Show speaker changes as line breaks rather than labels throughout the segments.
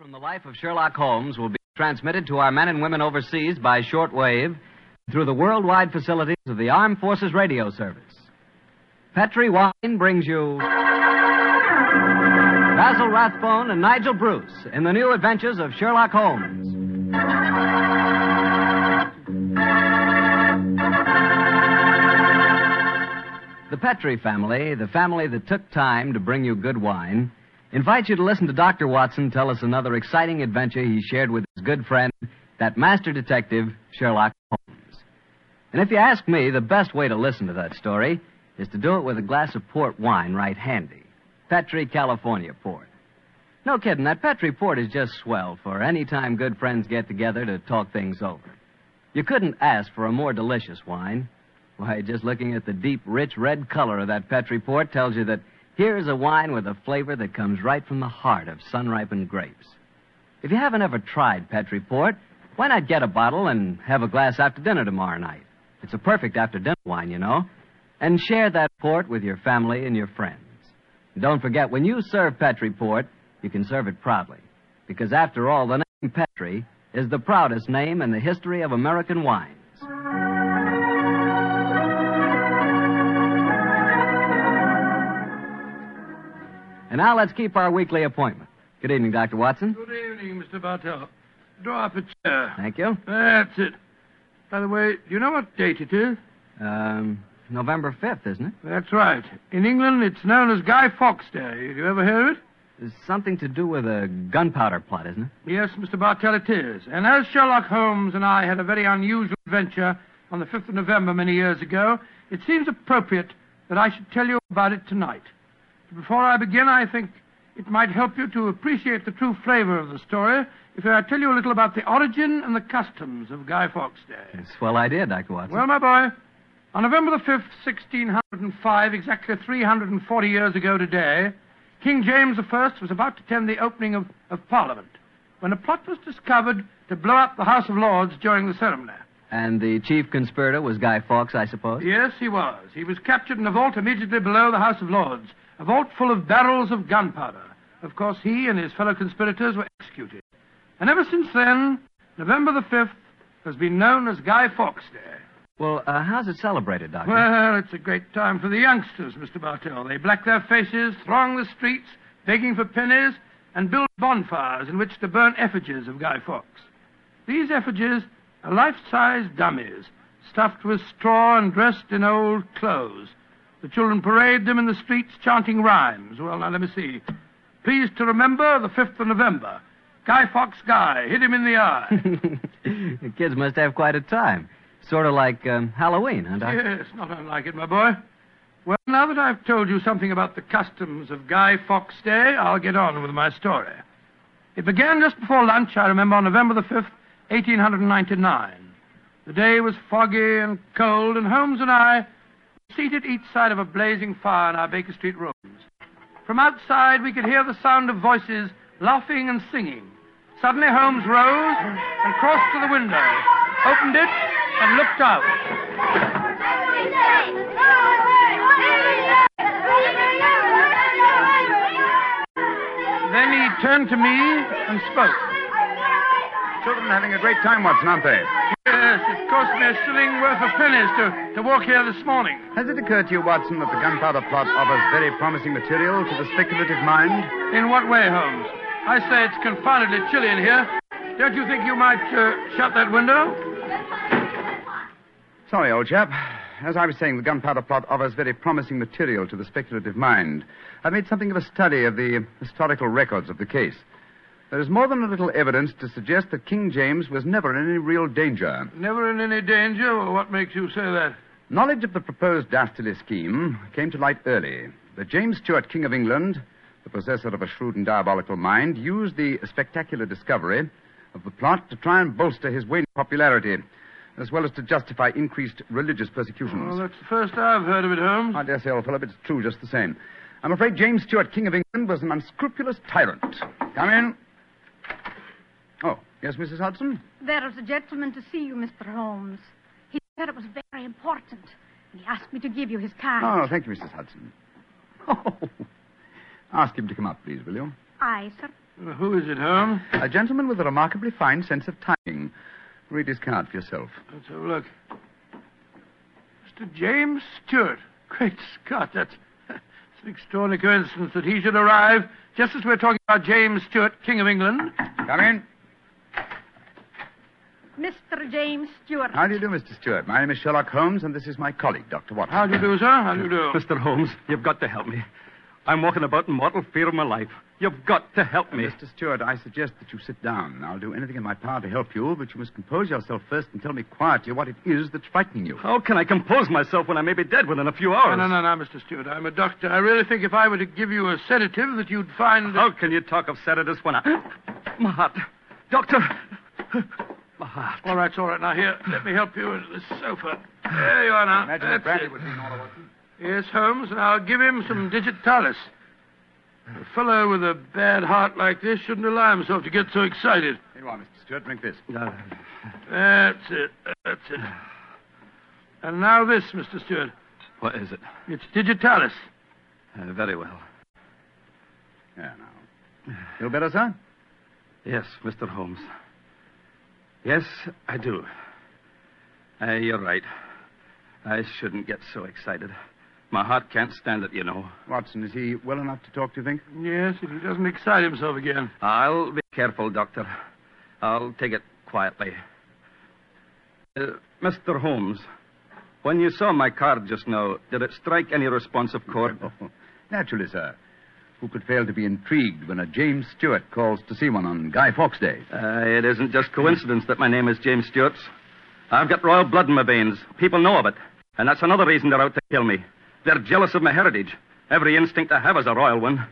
From the life of Sherlock Holmes will be transmitted to our men and women overseas by shortwave through the worldwide facilities of the Armed Forces Radio Service. Petri Wine brings you Basil Rathbone and Nigel Bruce in the new adventures of Sherlock Holmes. The Petri family, the family that took time to bring you good wine, invites you to listen to Dr. Watson tell us another exciting adventure he shared with his good friend, that master detective, Sherlock Holmes. And if you ask me, the best way to listen to that story is to do it with a glass of port wine right handy. Petri California port. No kidding, that Petri port is just swell for any time good friends get together to talk things over. You couldn't ask for a more delicious wine. Why, just looking at the deep, rich red color of that Petri port tells you that Here's a wine with a flavor that comes right from the heart of sun ripened grapes. If you haven't ever tried Petri Port, why not get a bottle and have a glass after dinner tomorrow night? It's a perfect after dinner wine, you know. And share that port with your family and your friends. Don't forget, when you serve Petri Port, you can serve it proudly. Because after all, the name Petri is the proudest name in the history of American wines. And now let's keep our weekly appointment. Good evening, Dr. Watson.
Good evening, Mr. Bartell. Draw up a chair.
Thank you.
That's it. By the way, do you know what date it is?
Um, November 5th, isn't it?
That's right. In England, it's known as Guy Fawkes Day. Did you ever hear of it?
It's something to do with a gunpowder plot, isn't it?
Yes, Mr. Bartell, it is. And as Sherlock Holmes and I had a very unusual adventure on the 5th of November many years ago, it seems appropriate that I should tell you about it tonight. Before I begin, I think it might help you to appreciate the true flavor of the story if I tell you a little about the origin and the customs of Guy Fawkes Day.
It's a swell idea, Dr. Watson.
Well, my boy, on November the 5th, 1605, exactly 340 years ago today, King James I was about to attend the opening of, of Parliament when a plot was discovered to blow up the House of Lords during the ceremony.
And the chief conspirator was Guy Fawkes, I suppose?
Yes, he was. He was captured in a vault immediately below the House of Lords a vault full of barrels of gunpowder. Of course, he and his fellow conspirators were executed. And ever since then, November the 5th has been known as Guy Fawkes Day.
Well, uh, how's it celebrated, Doctor?
Well, it's a great time for the youngsters, Mr. Bartell. They black their faces, throng the streets, begging for pennies, and build bonfires in which to burn effigies of Guy Fawkes. These effigies are life-size dummies, stuffed with straw and dressed in old clothes. The children parade them in the streets chanting rhymes. Well, now, let me see. Please to remember the 5th of November. Guy Fawkes Guy, hit him in the eye.
the kids must have quite a time. Sort of like um, Halloween, huh, Doc?
Yes, not unlike it, my boy. Well, now that I've told you something about the customs of Guy Fawkes Day, I'll get on with my story. It began just before lunch, I remember, on November the 5th, 1899. The day was foggy and cold, and Holmes and I seated each side of a blazing fire in our Baker Street rooms. From outside, we could hear the sound of voices laughing and singing. Suddenly, Holmes rose and crossed to the window, opened it, and looked out. Then he turned to me and spoke.
Children are having a great time, Watson, aren't they?
Yes, it cost me a shilling worth of pennies to, to walk here this morning.
Has it occurred to you, Watson, that the gunpowder plot offers very promising material to the speculative mind?
In what way, Holmes? I say it's confoundedly chilly in here. Don't you think you might uh, shut that window?
Sorry, old chap. As I was saying, the gunpowder plot offers very promising material to the speculative mind. I've made something of a study of the historical records of the case. There is more than a little evidence to suggest that King James was never in any real danger.
Never in any danger? Well, what makes you say that?
Knowledge of the proposed dastardly scheme came to light early. But James Stuart, King of England, the possessor of a shrewd and diabolical mind, used the spectacular discovery of the plot to try and bolster his waning popularity, as well as to justify increased religious persecutions.
Well, that's the first I've heard of it, Holmes.
I dare say, old fellow, but it's true just the same. I'm afraid James Stuart, King of England, was an unscrupulous tyrant. Come in. Oh, yes, Mrs. Hudson?
There is a gentleman to see you, Mr. Holmes. He said it was very important. And he asked me to give you his card.
Oh, thank you, Mrs. Hudson. Oh. Ask him to come up, please, will you?
Aye, sir.
Uh, who is it, Holmes?
A gentleman with a remarkably fine sense of timing. Read his card for yourself.
Let's have a look. Mr. James Stewart. Great Scott, that's, that's an extraordinary coincidence that he should arrive just as we're talking about James Stuart, King of England.
Come in.
Mr. James Stewart.
How do you do, Mr. Stewart? My name is Sherlock Holmes, and this is my colleague, Dr. Watson.
How do you do, sir? How do you do?
Mr. Holmes, you've got to help me. I'm walking about in mortal fear of my life. You've got to help me.
Mr. Stewart, I suggest that you sit down. I'll do anything in my power to help you, but you must compose yourself first and tell me quietly what it is that's frightening you.
How can I compose myself when I may be dead within a few hours?
no, no, no, Mr. Stewart. I'm a doctor. I really think if I were to give you a sedative that you'd find...
How can you talk of sedatives when I... My heart. Doctor. My heart.
All right, it's all right. Now, here, let me help you into the sofa. There you are now.
Imagine
That's
if Brandy
it.
was in order, Watson.
Yes, Holmes, and I'll give him some digitalis. A fellow with a bad heart like this shouldn't allow himself to get so excited.
Here you are, Mr. Stewart. Drink this.
That's it. That's it. And now this, Mr. Stewart.
what is it?
It's digitalis.
Uh, very well.
Yeah, now. Feel better, sir?
Yes, Mr. Holmes. Yes, I do. Uh, you're right. I shouldn't get so excited. My heart can't stand it, you know.
Watson, is he well enough to talk, do you think?
Yes, if he doesn't excite himself again.
I'll be careful, Doctor. I'll take it quietly. Uh, Mr. Holmes, when you saw my card just now, did it strike any responsive chord?
Oh, naturally, sir. Who could fail to be intrigued when a James Stewart calls to see one on Guy Fawkes Day?
Uh, it isn't just coincidence that my name is James Stewart. I've got royal blood in my veins. People know of it. And that's another reason they're out to kill me. They're jealous of my heritage. Every instinct I have is a royal one.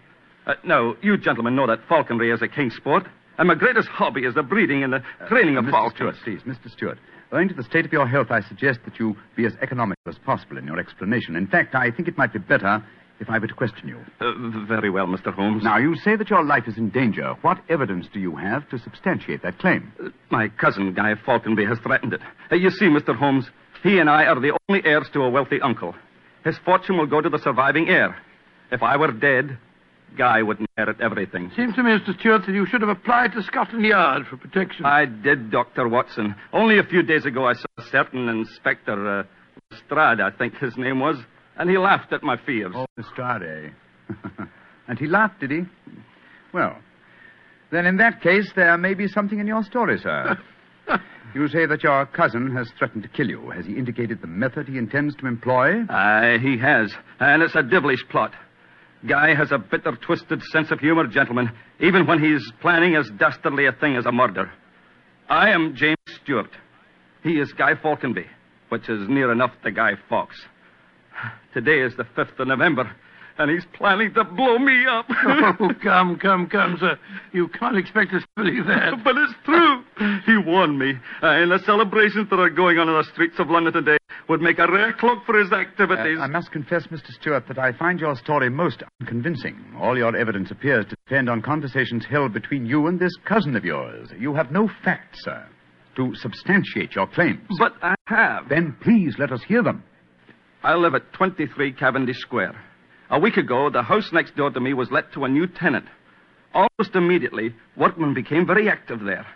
Uh, now, you gentlemen know that falconry is a king's sport. And my greatest hobby is the breeding and the training of
Uh, Mr.
falcons.
Stewart, please, Mr. Stewart. Owing to the state of your health, I suggest that you be as economical as possible in your explanation. In fact, I think it might be better if I were to question you.
Uh, very well, Mr. Holmes.
Now, you say that your life is in danger. What evidence do you have to substantiate that claim?
Uh, My cousin, Guy Falconby, has threatened it. Uh, you see, Mr. Holmes, he and I are the only heirs to a wealthy uncle. His fortune will go to the surviving heir. If I were dead, Guy would inherit everything.
Seems to me, Mr. Stewart, that you should have applied to Scotland Yard for protection.
I did, Dr. Watson. Only a few days ago, I saw a certain Inspector uh, Lestrade, I think his name was, and he laughed at my fears.
Oh, Lestrade. and he laughed, did he? Well, then in that case, there may be something in your story, sir. you say that your cousin has threatened to kill you. Has he indicated the method he intends to employ?
Aye, he has. And it's a devilish plot. Guy has a bitter, twisted sense of humor, gentlemen, even when he's planning as dastardly a thing as a murder. I am James Stewart. He is Guy Falconby, which is near enough to Guy Fawkes. Today is the 5th of November, and he's planning to blow me up.
oh, come, come, come, sir. You can't expect us to believe that.
But it's true. He warned me. Uh, and the celebrations that are going on in the streets of London today would make a rare cloak for his activities.
Uh, I must confess, Mr. Stewart, that I find your story most unconvincing. All your evidence appears to depend on conversations held between you and this cousin of yours. You have no facts, sir, to substantiate your claims.
But I have.
Then please let us hear them.
I live at 23 Cavendish Square. A week ago, the house next door to me was let to a new tenant. Almost immediately, workmen became very active there.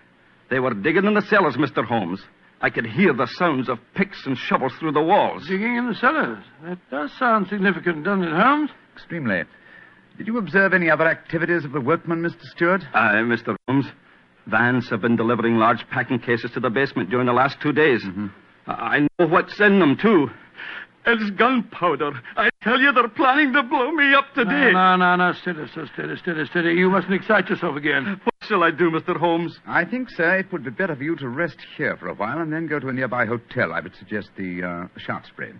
They were digging in the cellars, Mr. Holmes. I could hear the sounds of picks and shovels through the walls.
Digging in the cellars. That does sound significant, doesn't it, Holmes?
Extremely. Did you observe any other activities of the workmen, Mr. Stewart?
Aye, Mr. Holmes. Vans have been delivering large packing cases to the basement during the last two days. Mm-hmm. I I know what's in them, too. It's gunpowder. I tell you, they're planning to blow me up today.
No, no, no, no. Steady, sir, steady, steady, steady. You mustn't excite yourself again.
What shall I do, Mr. Holmes?
I think, sir, it would be better for you to rest here for a while and then go to a nearby hotel. I would suggest the uh, Shaftesbury.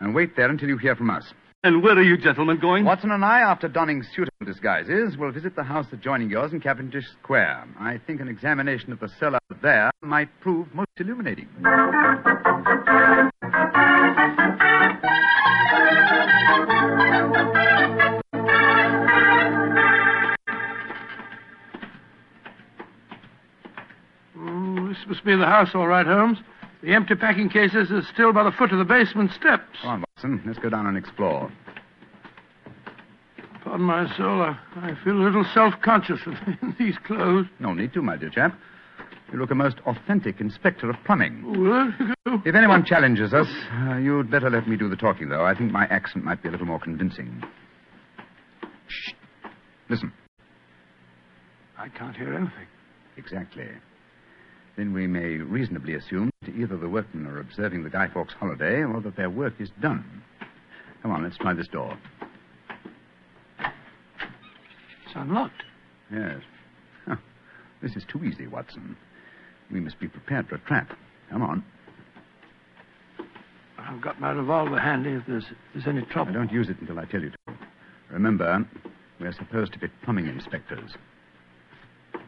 And wait there until you hear from us.
And where are you gentlemen going?
Watson and I, after donning suitable disguises, will visit the house adjoining yours in Cavendish Square. I think an examination of the cellar there might prove most illuminating.
This must be the house, all right, Holmes. The empty packing cases are still by the foot of the basement steps.
Come on, Watson. Let's go down and explore.
Pardon my soul, I, I feel a little self-conscious in these clothes.
No need to, my dear chap. You look a most authentic inspector of plumbing.
Well, there you go.
If anyone challenges us, uh, you'd better let me do the talking, though. I think my accent might be a little more convincing. Shh. Listen.
I can't hear anything.
Exactly. Then we may reasonably assume that either the workmen are observing the Guy Fawkes holiday or that their work is done. Come on, let's try this door.
It's unlocked.
Yes. Huh. This is too easy, Watson. We must be prepared for a trap. Come on.
I've got my revolver handy if there's, if there's any
I
trouble.
don't use it until I tell you to. Remember, we're supposed to be plumbing inspectors.
It's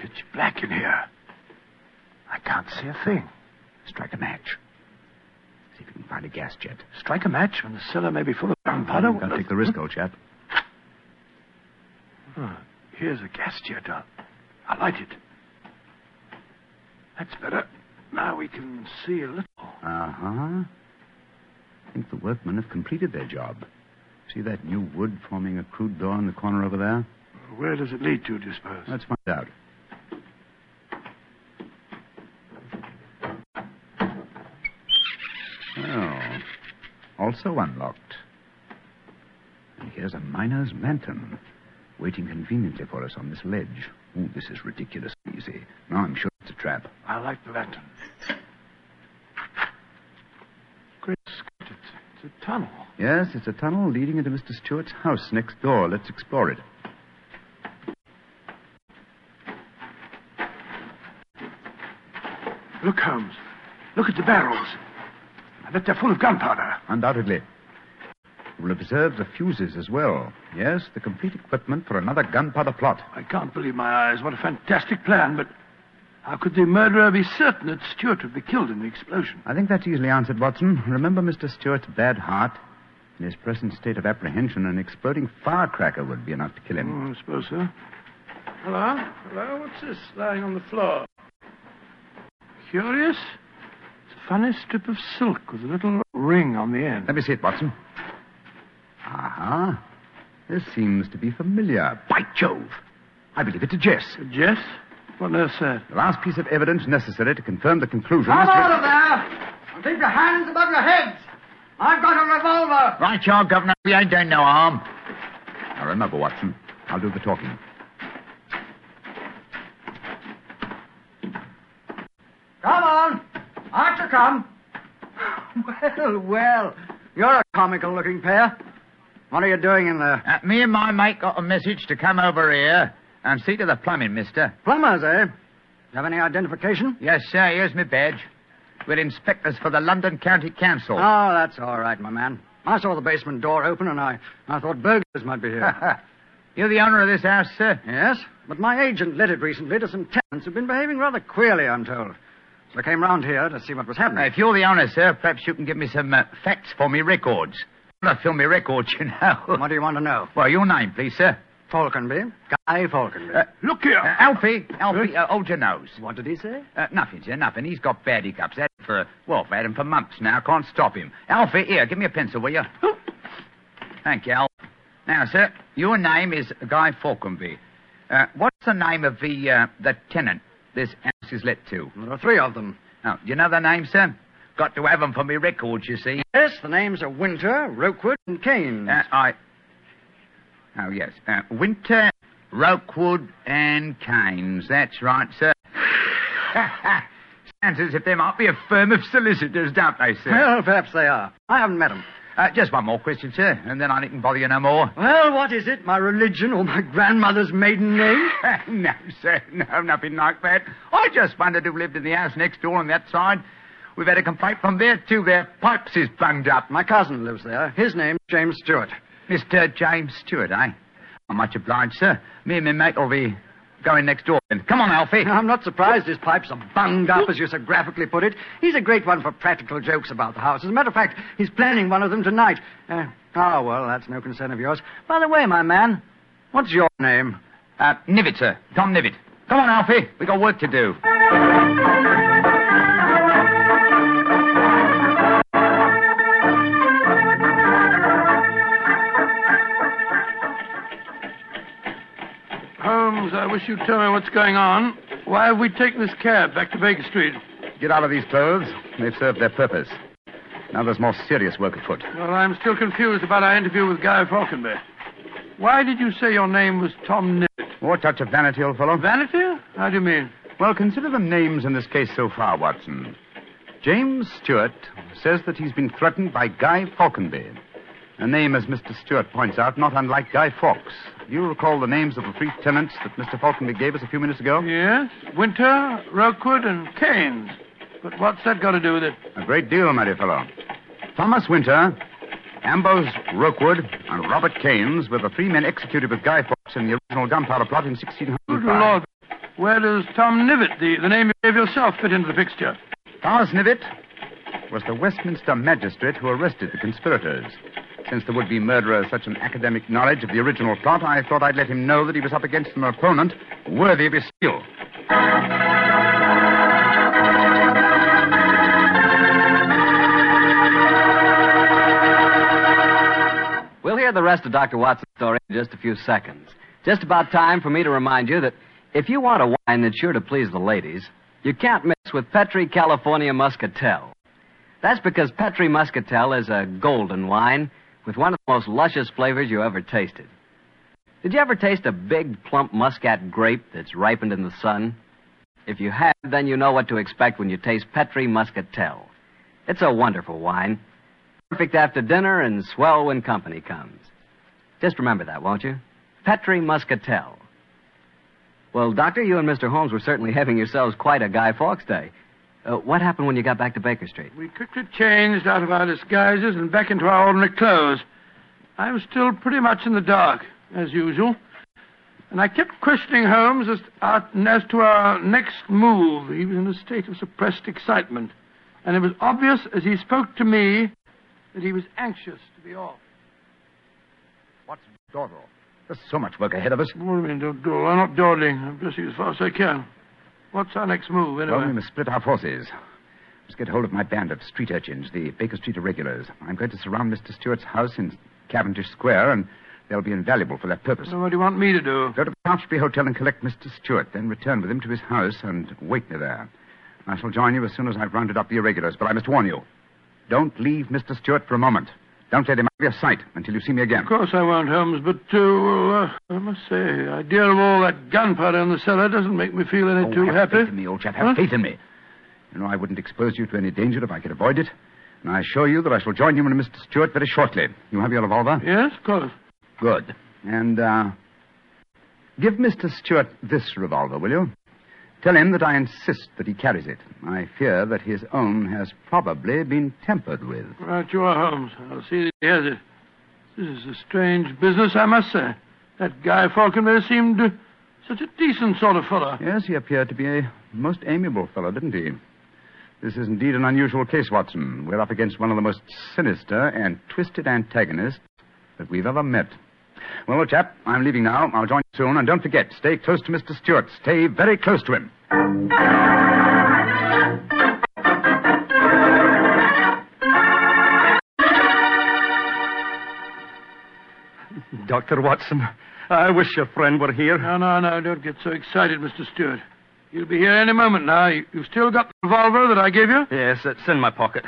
pitch black in here. I can't see a thing.
Strike a match. See if you can find a gas jet.
Strike a match when the cellar may be full of gunpowder.
You can't take the risk, old chap.
Oh, here's a gas jet. I'll, I'll light it. That's better. Now we can see a little.
Uh huh. I think the workmen have completed their job. See that new wood forming a crude door in the corner over there?
Where does it lead to, do you suppose?
Let's find out. Oh, also unlocked. And here's a miner's lantern, waiting conveniently for us on this ledge. Oh, this is ridiculously easy. Now I'm sure it's a trap.
I like the lantern. Great Scott, it's, it's a tunnel.
Yes, it's a tunnel leading into Mr. Stewart's house next door. Let's explore it.
Look, Holmes. Look at the barrels. I bet they're full of gunpowder.
Undoubtedly. You will observe the fuses as well. Yes, the complete equipment for another gunpowder plot.
I can't believe my eyes. What a fantastic plan, but how could the murderer be certain that Stewart would be killed in the explosion?
I think that's easily answered, Watson. Remember Mr. Stewart's bad heart? In his present state of apprehension, an exploding firecracker would be enough to kill him.
Oh, I suppose so. Hello? Hello? What's this lying on the floor? Curious. It's a funny strip of silk with a little ring on the end.
Let me see it, Watson. Ah, This seems to be familiar. By Jove! I believe it's a Jess.
Jess? What nurse said?
The last piece of evidence necessary to confirm the conclusion.
Come
is to-
out of there! And keep your hands above your heads! I've got a revolver!
Right, you are, Governor. We ain't doing no harm. Now remember, Watson, I'll do the talking.
Come on! Archer, come! Well, well. You're a comical looking pair. What are you doing in there?
Uh, me and my mate got a message to come over here and see to the plumbing, mister.
Plumbers, eh? You have any identification?
Yes, sir. Here's my badge. We're inspectors for the London County Council.
Oh, that's all right, my man. I saw the basement door open and I, I thought burglars might be here.
You're the owner of this house, sir?
yes, but my agent let it recently to some tenants who've been behaving rather queerly, I'm told. So I came round here to see what was happening.
if you're the owner, sir, perhaps you can give me some uh, facts for me records. I fill me records, you know.
What do you want to know?
Well, your name, please, sir.
Falconby. Guy Falconby.
Uh,
Look here.
Uh, Alfie, Alfie, uh, hold your nose.
what did he say?
Uh, nothing, sir, nothing. He's got bad hiccups. Had him for, well, I've had him for months now. Can't stop him. Alfie, here, give me a pencil, will you? Thank you, Al. Now, sir, your name is Guy Falconby. Uh, what's the name of the, uh, the tenant this is let to?
There are three of them.
Now, do you know their names, sir? Got to have them for me records, you see.
Yes, the names are Winter, Rookwood, and Keynes.
Uh, I. Oh, yes. Uh, Winter, Rookwood, and Keynes. That's right, sir. Sounds as if they might be a firm of solicitors, don't they, sir?
Well, perhaps they are. I haven't met them.
Uh, just one more question, sir, and then I needn't bother you no more.
Well, what is it? My religion or my grandmother's maiden name?
no, sir, no, nothing like that. I just wondered who lived in the house next door on that side. We've had a complaint from there, too. Their pipes is bunged up.
My cousin lives there. His name's James Stewart.
Mr. James Stewart, eh? I'm much obliged, sir. Me and my mate will be going next door. Then. Come on, Alfie.
I'm not surprised his pipes are bunged up, as you so graphically put it. He's a great one for practical jokes about the house. As a matter of fact, he's planning one of them tonight. Uh, oh, well, that's no concern of yours. By the way, my man, what's your name?
Uh, Nivet, sir. Tom Nivet. Come on, Alfie. We got work to do.
Wish you'd tell me what's going on. Why have we taken this cab back to Baker Street?
Get out of these clothes. They've served their purpose. Now there's more serious work afoot.
Well, I'm still confused about our interview with Guy Falconby. Why did you say your name was Tom Nivet?
More touch of vanity, old fellow.
Vanity? How do you mean?
Well, consider the names in this case so far, Watson. James Stewart says that he's been threatened by Guy Falconby. A name, as Mr. Stewart points out, not unlike Guy Fawkes. You recall the names of the three tenants that Mr. Falconby gave us a few minutes ago?
Yes, Winter, Rookwood, and Keynes. But what's that got to do with it?
A great deal, my dear fellow. Thomas Winter, Ambrose Rookwood, and Robert Keynes were the three men executed with Guy Fawkes in the original gunpowder plot in 1605.
Good Lord. Where does Tom Nivet, the, the name you gave yourself, fit into the picture?
Thomas Nivet was the Westminster magistrate who arrested the conspirators. Since the would-be murderer has such an academic knowledge of the original plot, I thought I'd let him know that he was up against an opponent worthy of his skill.
We'll hear the rest of Dr. Watson's story in just a few seconds. Just about time for me to remind you that if you want a wine that's sure to please the ladies, you can't mix with Petri California Muscatel. That's because Petri Muscatel is a golden wine with one of the most luscious flavors you ever tasted. Did you ever taste a big, plump muscat grape that's ripened in the sun? If you have, then you know what to expect when you taste Petri Muscatel. It's a wonderful wine. Perfect after dinner and swell when company comes. Just remember that, won't you? Petri Muscatel. Well, Doctor, you and Mr. Holmes were certainly having yourselves quite a Guy Fawkes day. Uh, what happened when you got back to Baker Street?
We quickly changed out of our disguises and back into our ordinary clothes. I was still pretty much in the dark, as usual. And I kept questioning Holmes as, uh, as to our next move. He was in a state of suppressed excitement. And it was obvious as he spoke to me that he was anxious to be off.
What's dawdle? There's so much work ahead of us.
What do you mean, don't dawdle? I'm not dawdling. I'm dressing as fast as I can. What's our next move, anyway?
Well, we must split our forces. Let's get hold of my band of street urchins, the Baker Street Irregulars. I'm going to surround Mr. Stewart's house in Cavendish Square, and they'll be invaluable for that purpose.
So what do you want me to do?
Go to the Country Hotel and collect Mr. Stewart, then return with him to his house and wait me there. I shall join you as soon as I've rounded up the irregulars, but I must warn you. Don't leave Mr. Stewart for a moment. Don't let him out of your sight until you see me again.
Of course I won't, Holmes, but, uh, well, uh, I must say, the idea of all that gunpowder in the cellar doesn't make me feel any
Oh,
too
have
happy.
faith in me, old chap. Have
Huh?
faith in me. You know, I wouldn't expose you to any danger if I could avoid it. And I assure you that I shall join you and Mr. Stewart very shortly. You have your revolver?
Yes, of course.
Good. And, uh, give Mr. Stewart this revolver, will you? Tell him that I insist that he carries it. I fear that his own has probably been tampered with.
Right you are, Holmes. I'll see that he has it. This is a strange business, I must say. That guy Falconberry seemed uh, such a decent sort of fellow.
Yes, he appeared to be a most amiable fellow, didn't he? This is indeed an unusual case, Watson. We're up against one of the most sinister and twisted antagonists that we've ever met. Well, old chap, I'm leaving now. I'll join you soon. And don't forget, stay close to Mr. Stewart. Stay very close to him.
Dr. Watson, I wish your friend were here.
No, no, no, don't get so excited, Mr. Stewart. He'll be here any moment now. You, you've still got the revolver that I gave you?
Yes, it's in my pocket.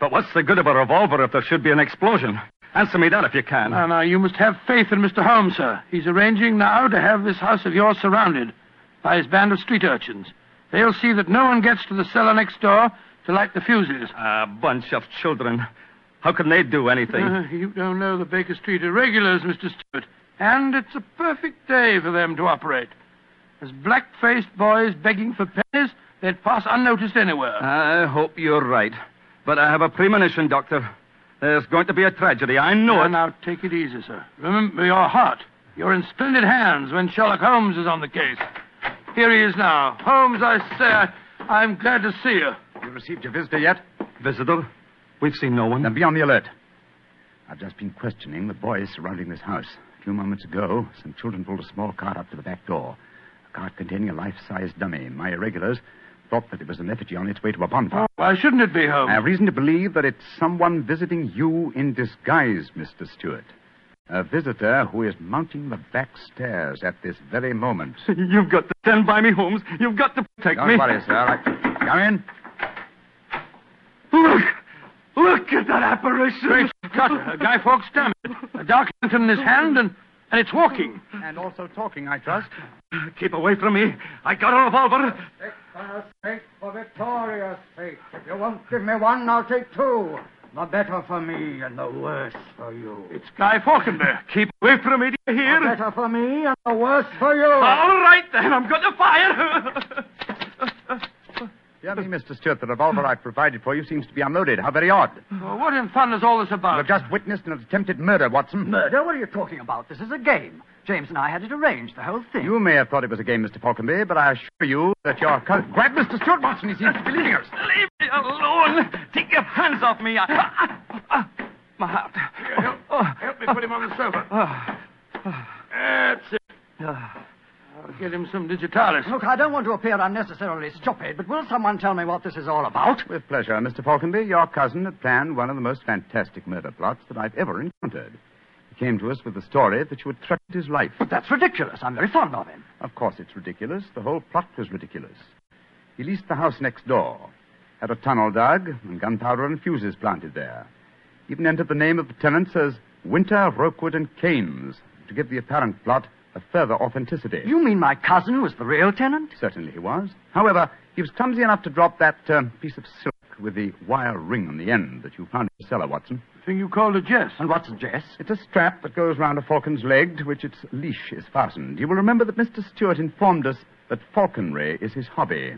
But what's the good of a revolver if there should be an explosion? Answer me that if you can.
Now, now, you must have faith in Mr. Holmes, sir. He's arranging now to have this house of yours surrounded by his band of street urchins. They'll see that no one gets to the cellar next door to light the fuses.
A bunch of children. How can they do anything?
Uh, you don't know the Baker Street irregulars, Mr. Stewart. And it's a perfect day for them to operate. As black-faced boys begging for pennies, they'd pass unnoticed anywhere.
I hope you're right. But I have a premonition, Doctor. There's going to be a tragedy. I know
now,
it.
now, take it easy, sir. Remember your heart. You're in splendid hands when Sherlock Holmes is on the case. Here he is now. Holmes, I say, I, I'm glad to see you.
You received your visitor yet?
Visitor? We've seen no one.
Then be on the alert. I've just been questioning the boys surrounding this house. A few moments ago, some children pulled a small cart up to the back door. A cart containing a life-size dummy. My irregulars thought that it was an effigy on its way to a bonfire.
Why shouldn't it be, Holmes?
I have reason to believe that it's someone visiting you in disguise, Mr. Stewart. A visitor who is mounting the back stairs at this very moment.
You've got to stand by me, Holmes. You've got to protect
Don't
me.
worry, sir. I... Come in.
Look! Look at that apparition!
Great Scott, a Guy Fawkes stamp. A dark lantern in his hand, and, and it's walking.
And also talking, I trust.
Keep away from me. I got a revolver.
For sake, for Victoria's sake. If you won't give me one, I'll take two. The better for me and the worse for you.
It's Guy Falkenberg.
Keep away from me, do you
The
hear?
better for me and the worse for you.
All right, then. I'm going to fire.
Dear me, Mr. Stewart, the revolver I've provided for you seems to be unloaded. How very odd.
Well, what in fun is all this about?
You've just witnessed an attempted murder, Watson.
Murder? What are you talking about? This is a game. James and I had it arranged, the whole thing.
You may have thought it was a game, Mr. Falconby, but I assure you that your cousin... Grab Mr. Stewart, Watson. He seems to be leaving us.
Leave me alone. Take your hands off me. I- my heart.
Help, oh, oh. help me put him on the sofa. Oh, That's it. I'll get him some digitalis.
Look, I don't want to appear unnecessarily stupid, but will someone tell me what this is all about?
With pleasure, Mr. Falconby. Your cousin had planned one of the most fantastic murder plots that I've ever encountered. Came to us with the story that you had threatened his life.
But that's ridiculous. I'm very fond of him.
Of course, it's ridiculous. The whole plot was ridiculous. He leased the house next door, had a tunnel dug, and gunpowder and fuses planted there. Even entered the name of the tenants as Winter, Rookwood, and Keynes to give the apparent plot a further authenticity.
You mean my cousin was the real tenant?
Certainly he was. However, he was clumsy enough to drop that uh, piece of silk with the wire ring on the end that you found in the cellar, Watson.
Thing you called a jess.
And what's a jess?
It's a strap that goes round a falcon's leg to which its leash is fastened. You will remember that Mr. Stewart informed us that falconry is his hobby,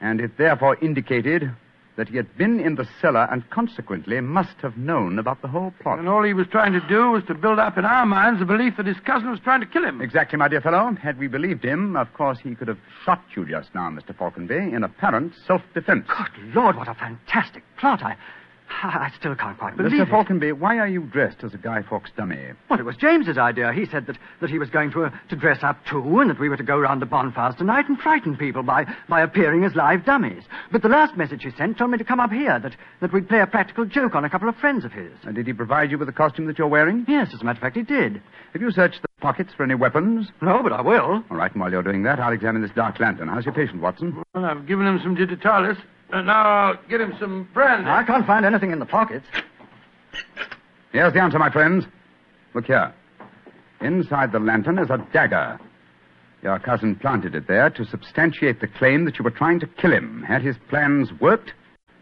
and it therefore indicated that he had been in the cellar and consequently must have known about the whole plot.
And all he was trying to do was to build up in our minds the belief that his cousin was trying to kill him.
Exactly, my dear fellow. Had we believed him, of course he could have shot you just now, Mr. Falconby, in apparent self-defense.
Good Lord, what a fantastic plot. I, I still can't quite believe
Mr.
it.
Falconby, why are you dressed as a Guy Fawkes dummy?
Well, it was James's idea. He said that, that he was going to, uh, to dress up too, and that we were to go round the bonfires tonight and frighten people by, by appearing as live dummies. But the last message he sent told me to come up here, that, that we'd play a practical joke on a couple of friends of his.
And did he provide you with the costume that you're wearing?
Yes, as a matter of fact, he did.
Have you searched the pockets for any weapons?
No, but I will.
All right, and while you're doing that, I'll examine this dark lantern. How's your patient, Watson?
Well, I've given him some digitalis. And now I'll get him some brandy.
I can't find anything in the pockets.
Here's the answer, my friends. Look here. Inside the lantern is a dagger. Your cousin planted it there to substantiate the claim that you were trying to kill him. Had his plans worked,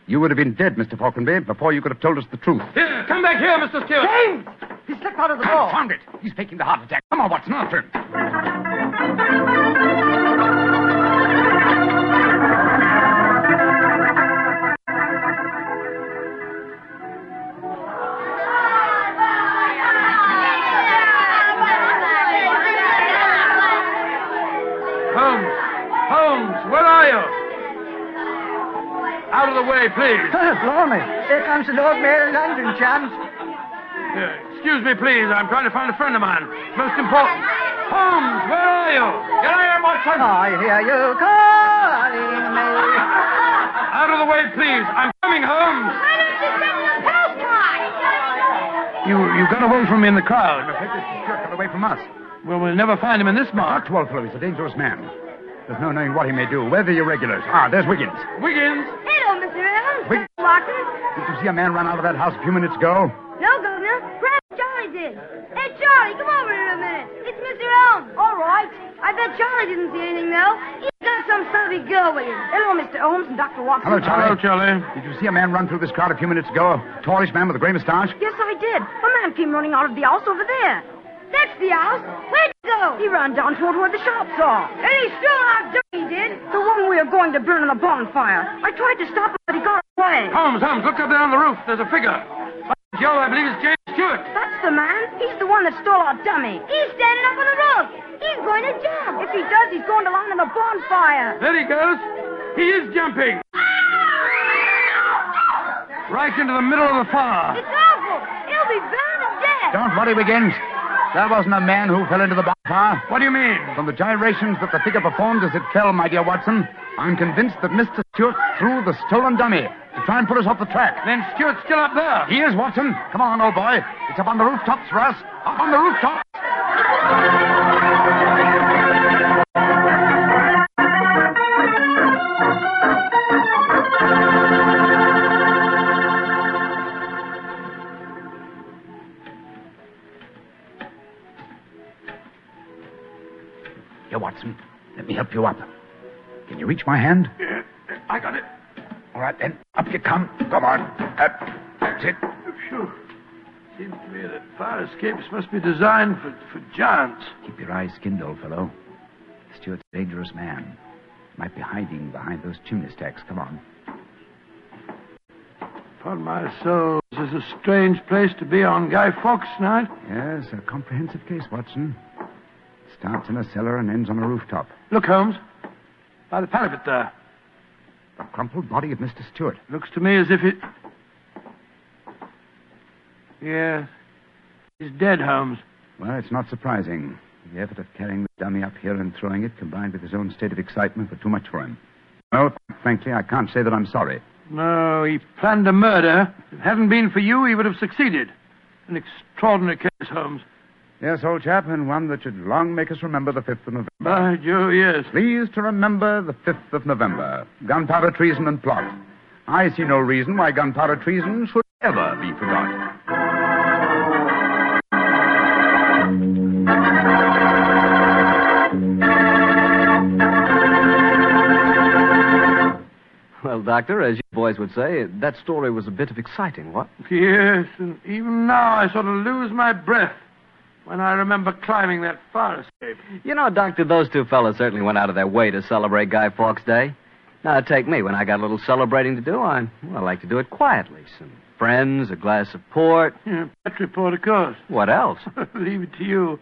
you would have been dead, Mr. Falconby, before you could have told us the truth.
Here, come back here, Mr. Stewart.
James! He slipped out of the door.
Found it. He's faking the heart attack. Come on, Watson, after him.
Of the way, please.
Blimey. Here comes the Lord Mayor of London, chums.
Here, excuse me, please. I'm trying to find a friend of mine. Most important. Holmes, where are you? Get out here, Watson.
I hear you calling me.
Out of the way, please. I'm coming, Holmes. You, you got away from me in the crowd.
I'm afraid Mr. Stewart got away from us.
Well, we'll never find him in this mark.
Not Walpole. He's a dangerous man. There's no knowing what he may do. Where are the irregulars? Ah, there's Wiggins.
Wiggins!
Hello, Mr. Evans.
Wiggins.
Watson.
Did you see a man run out of that house a few minutes ago?
No, Governor. Perhaps Charlie did. Hey, Charlie, come over here a minute. It's Mr. Holmes. All right. I bet Charlie didn't see anything, though. He's got some stubby girl with him. Hello, Mr. Holmes and Dr. Watson.
Hello, Charlie.
Hello, Charlie.
Did you see a man run through this crowd a few minutes ago? A tallish man with a gray mustache?
Yes, I did. A man came running out of the house over there. That's the house. Where'd he go? He ran down toward where the shops are. And he still out there, he did. The one we are going to burn in the bonfire. I tried to stop him, but he got away.
Holmes, Holmes, look up there on the roof. There's a figure. Joe, I believe it's James Stewart.
That's the man. He's the one that stole our dummy. He's standing up on the roof. He's going to jump. If he does, he's going to land in the bonfire.
There he goes. He is jumping. Right into the middle of the fire.
It's awful. He'll be burned to death.
Don't worry, Wiggins. That wasn't a man who fell into the bonfire.
What do you mean?
From the gyrations that the figure performed as it fell, my dear Watson, I'm convinced that Mr. Stewart threw the stolen dummy to try and put us off the track.
Then Stewart's still up there.
He is, Watson. Come on, old boy. It's up on the rooftops for us. Up on the rooftops. You up. Can you reach my hand?
Yeah, I got it.
All right, then. Up you come. Come on. Up. That's it.
Phew. Seems to me that fire escapes must be designed for, for giants.
Keep your eyes skinned, old fellow. Stewart's a dangerous man. Might be hiding behind those chimney stacks. Come on.
Upon my soul, this is a strange place to be on Guy Fawkes night.
Yes, a comprehensive case, Watson. Starts in a cellar and ends on a rooftop.
Look, Holmes. By the parapet there.
The crumpled body of Mr. Stewart.
Looks to me as if it. Yes. He's dead, Holmes.
Well, it's not surprising. The effort of carrying the dummy up here and throwing it, combined with his own state of excitement, were too much for him. No, frankly, I can't say that I'm sorry.
No, he planned a murder. If it hadn't been for you, he would have succeeded. An extraordinary case, Holmes.
Yes, old chap, and one that should long make us remember the 5th of November.
By Jove, yes.
Please to remember the 5th of November. Gunpowder treason and plot. I see no reason why gunpowder treason should ever be forgotten.
Well, Doctor, as you boys would say, that story was a bit of exciting, what?
Yes, and even now I sort of lose my breath when I remember climbing that fire escape.
You know, Doctor, those two fellas certainly went out of their way to celebrate Guy Fawkes Day. Now, take me. When I got a little celebrating to do, I, well, I like to do it quietly. Some friends, a glass of port.
Yeah, Petri Port, of course.
What else?
Leave it to you.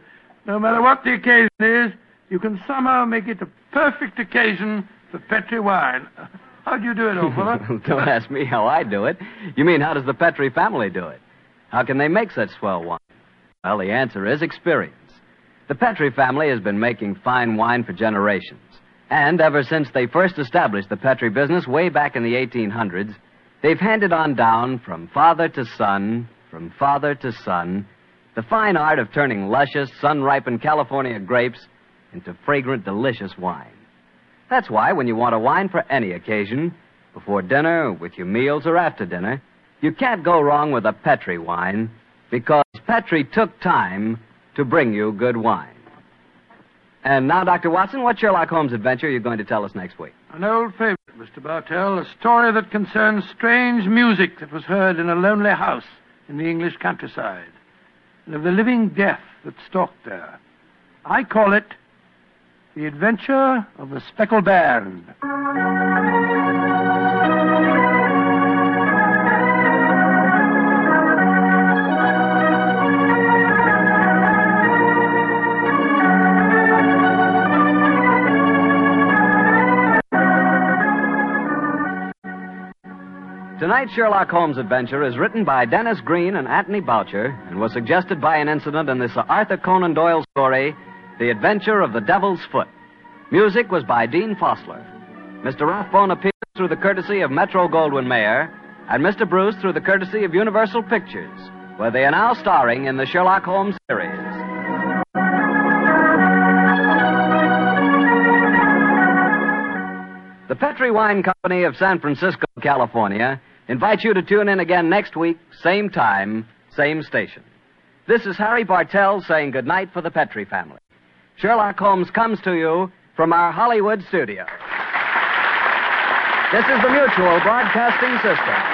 No matter what the occasion is, you can somehow make it a perfect occasion for Petri wine. How'd you do it, old fellow?
Don't ask me how I do it. You mean, how does the Petri family do it? How can they make such swell wine? Well, the answer is experience. The Petri family has been making fine wine for generations. And ever since they first established the Petri business way back in the 1800s, they've handed on down from father to son, from father to son, the fine art of turning luscious, sun ripened California grapes into fragrant, delicious wine. That's why when you want a wine for any occasion, before dinner, with your meals, or after dinner, you can't go wrong with a Petri wine because Petri took time to bring you good wine. And now, Dr. Watson, what Sherlock Holmes adventure are you going to tell us next week?
An old favorite, Mr. Bartell, a story that concerns strange music that was heard in a lonely house in the English countryside, and of the living death that stalked there. I call it The Adventure of the Speckled Band.
Tonight's Sherlock Holmes adventure is written by Denis Green and Anthony Boucher and was suggested by an incident in this Arthur Conan Doyle story, The Adventure of the Devil's Foot. Music was by Dean Fosler. Mr. Rathbone appears through the courtesy of Metro Goldwyn Mayer, and Mr. Bruce through the courtesy of Universal Pictures, where they are now starring in the Sherlock Holmes series. The Petri Wine Company of San Francisco, California, invites you to tune in again next week, same time, same station. This is Harry Bartell saying goodnight for the Petri family. Sherlock Holmes comes to you from our Hollywood studio. This is the Mutual Broadcasting System.